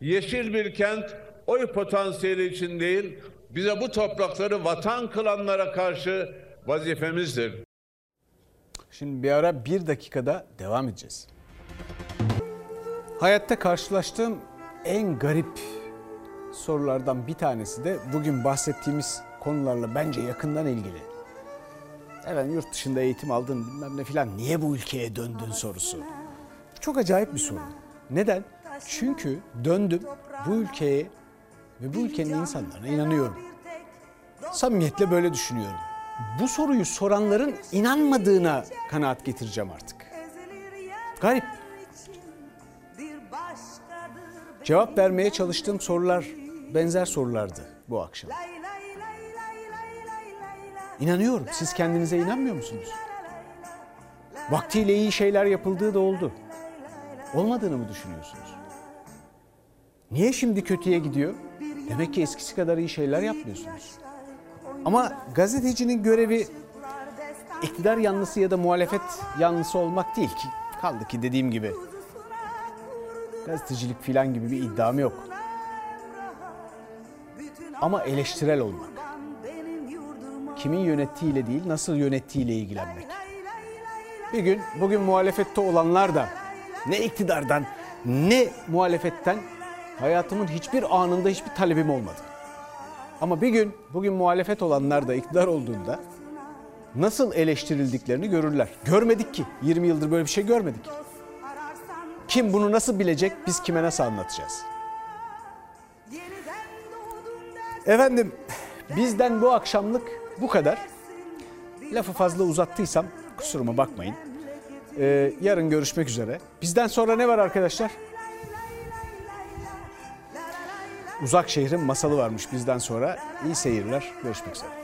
Yeşil bir kent oy potansiyeli için değil, bize bu toprakları vatan kılanlara karşı vazifemizdir. Şimdi bir ara bir dakikada devam edeceğiz. Hayatta karşılaştığım en garip sorulardan bir tanesi de bugün bahsettiğimiz konularla bence yakından ilgili. Evet yurt dışında eğitim aldın bilmem ne filan niye bu ülkeye döndün sorusu. Çok acayip bir soru. Neden? Çünkü döndüm bu ülkeye ve bu ülkenin insanlarına inanıyorum. Samimiyetle böyle düşünüyorum. Bu soruyu soranların inanmadığına kanaat getireceğim artık. Garip. Cevap vermeye çalıştığım sorular benzer sorulardı bu akşam. İnanıyorum. Siz kendinize inanmıyor musunuz? Vaktiyle iyi şeyler yapıldığı da oldu. Olmadığını mı düşünüyorsunuz? Niye şimdi kötüye gidiyor? Demek ki eskisi kadar iyi şeyler yapmıyorsunuz. Ama gazetecinin görevi iktidar yanlısı ya da muhalefet yanlısı olmak değil ki. Kaldı ki dediğim gibi gazetecilik filan gibi bir iddiam yok. Ama eleştirel olmak. Kimin yönettiğiyle değil, nasıl yönettiğiyle ilgilenmek. Bir gün bugün muhalefette olanlar da ne iktidardan ne muhalefetten hayatımın hiçbir anında hiçbir talebim olmadı. Ama bir gün bugün muhalefet olanlar da iktidar olduğunda nasıl eleştirildiklerini görürler. Görmedik ki. 20 yıldır böyle bir şey görmedik. Kim bunu nasıl bilecek? Biz kime nasıl anlatacağız? Efendim bizden bu akşamlık bu kadar. Lafı fazla uzattıysam kusuruma bakmayın. Ee, yarın görüşmek üzere. Bizden sonra ne var arkadaşlar? Uzak şehrin masalı varmış bizden sonra. İyi seyirler. Görüşmek üzere.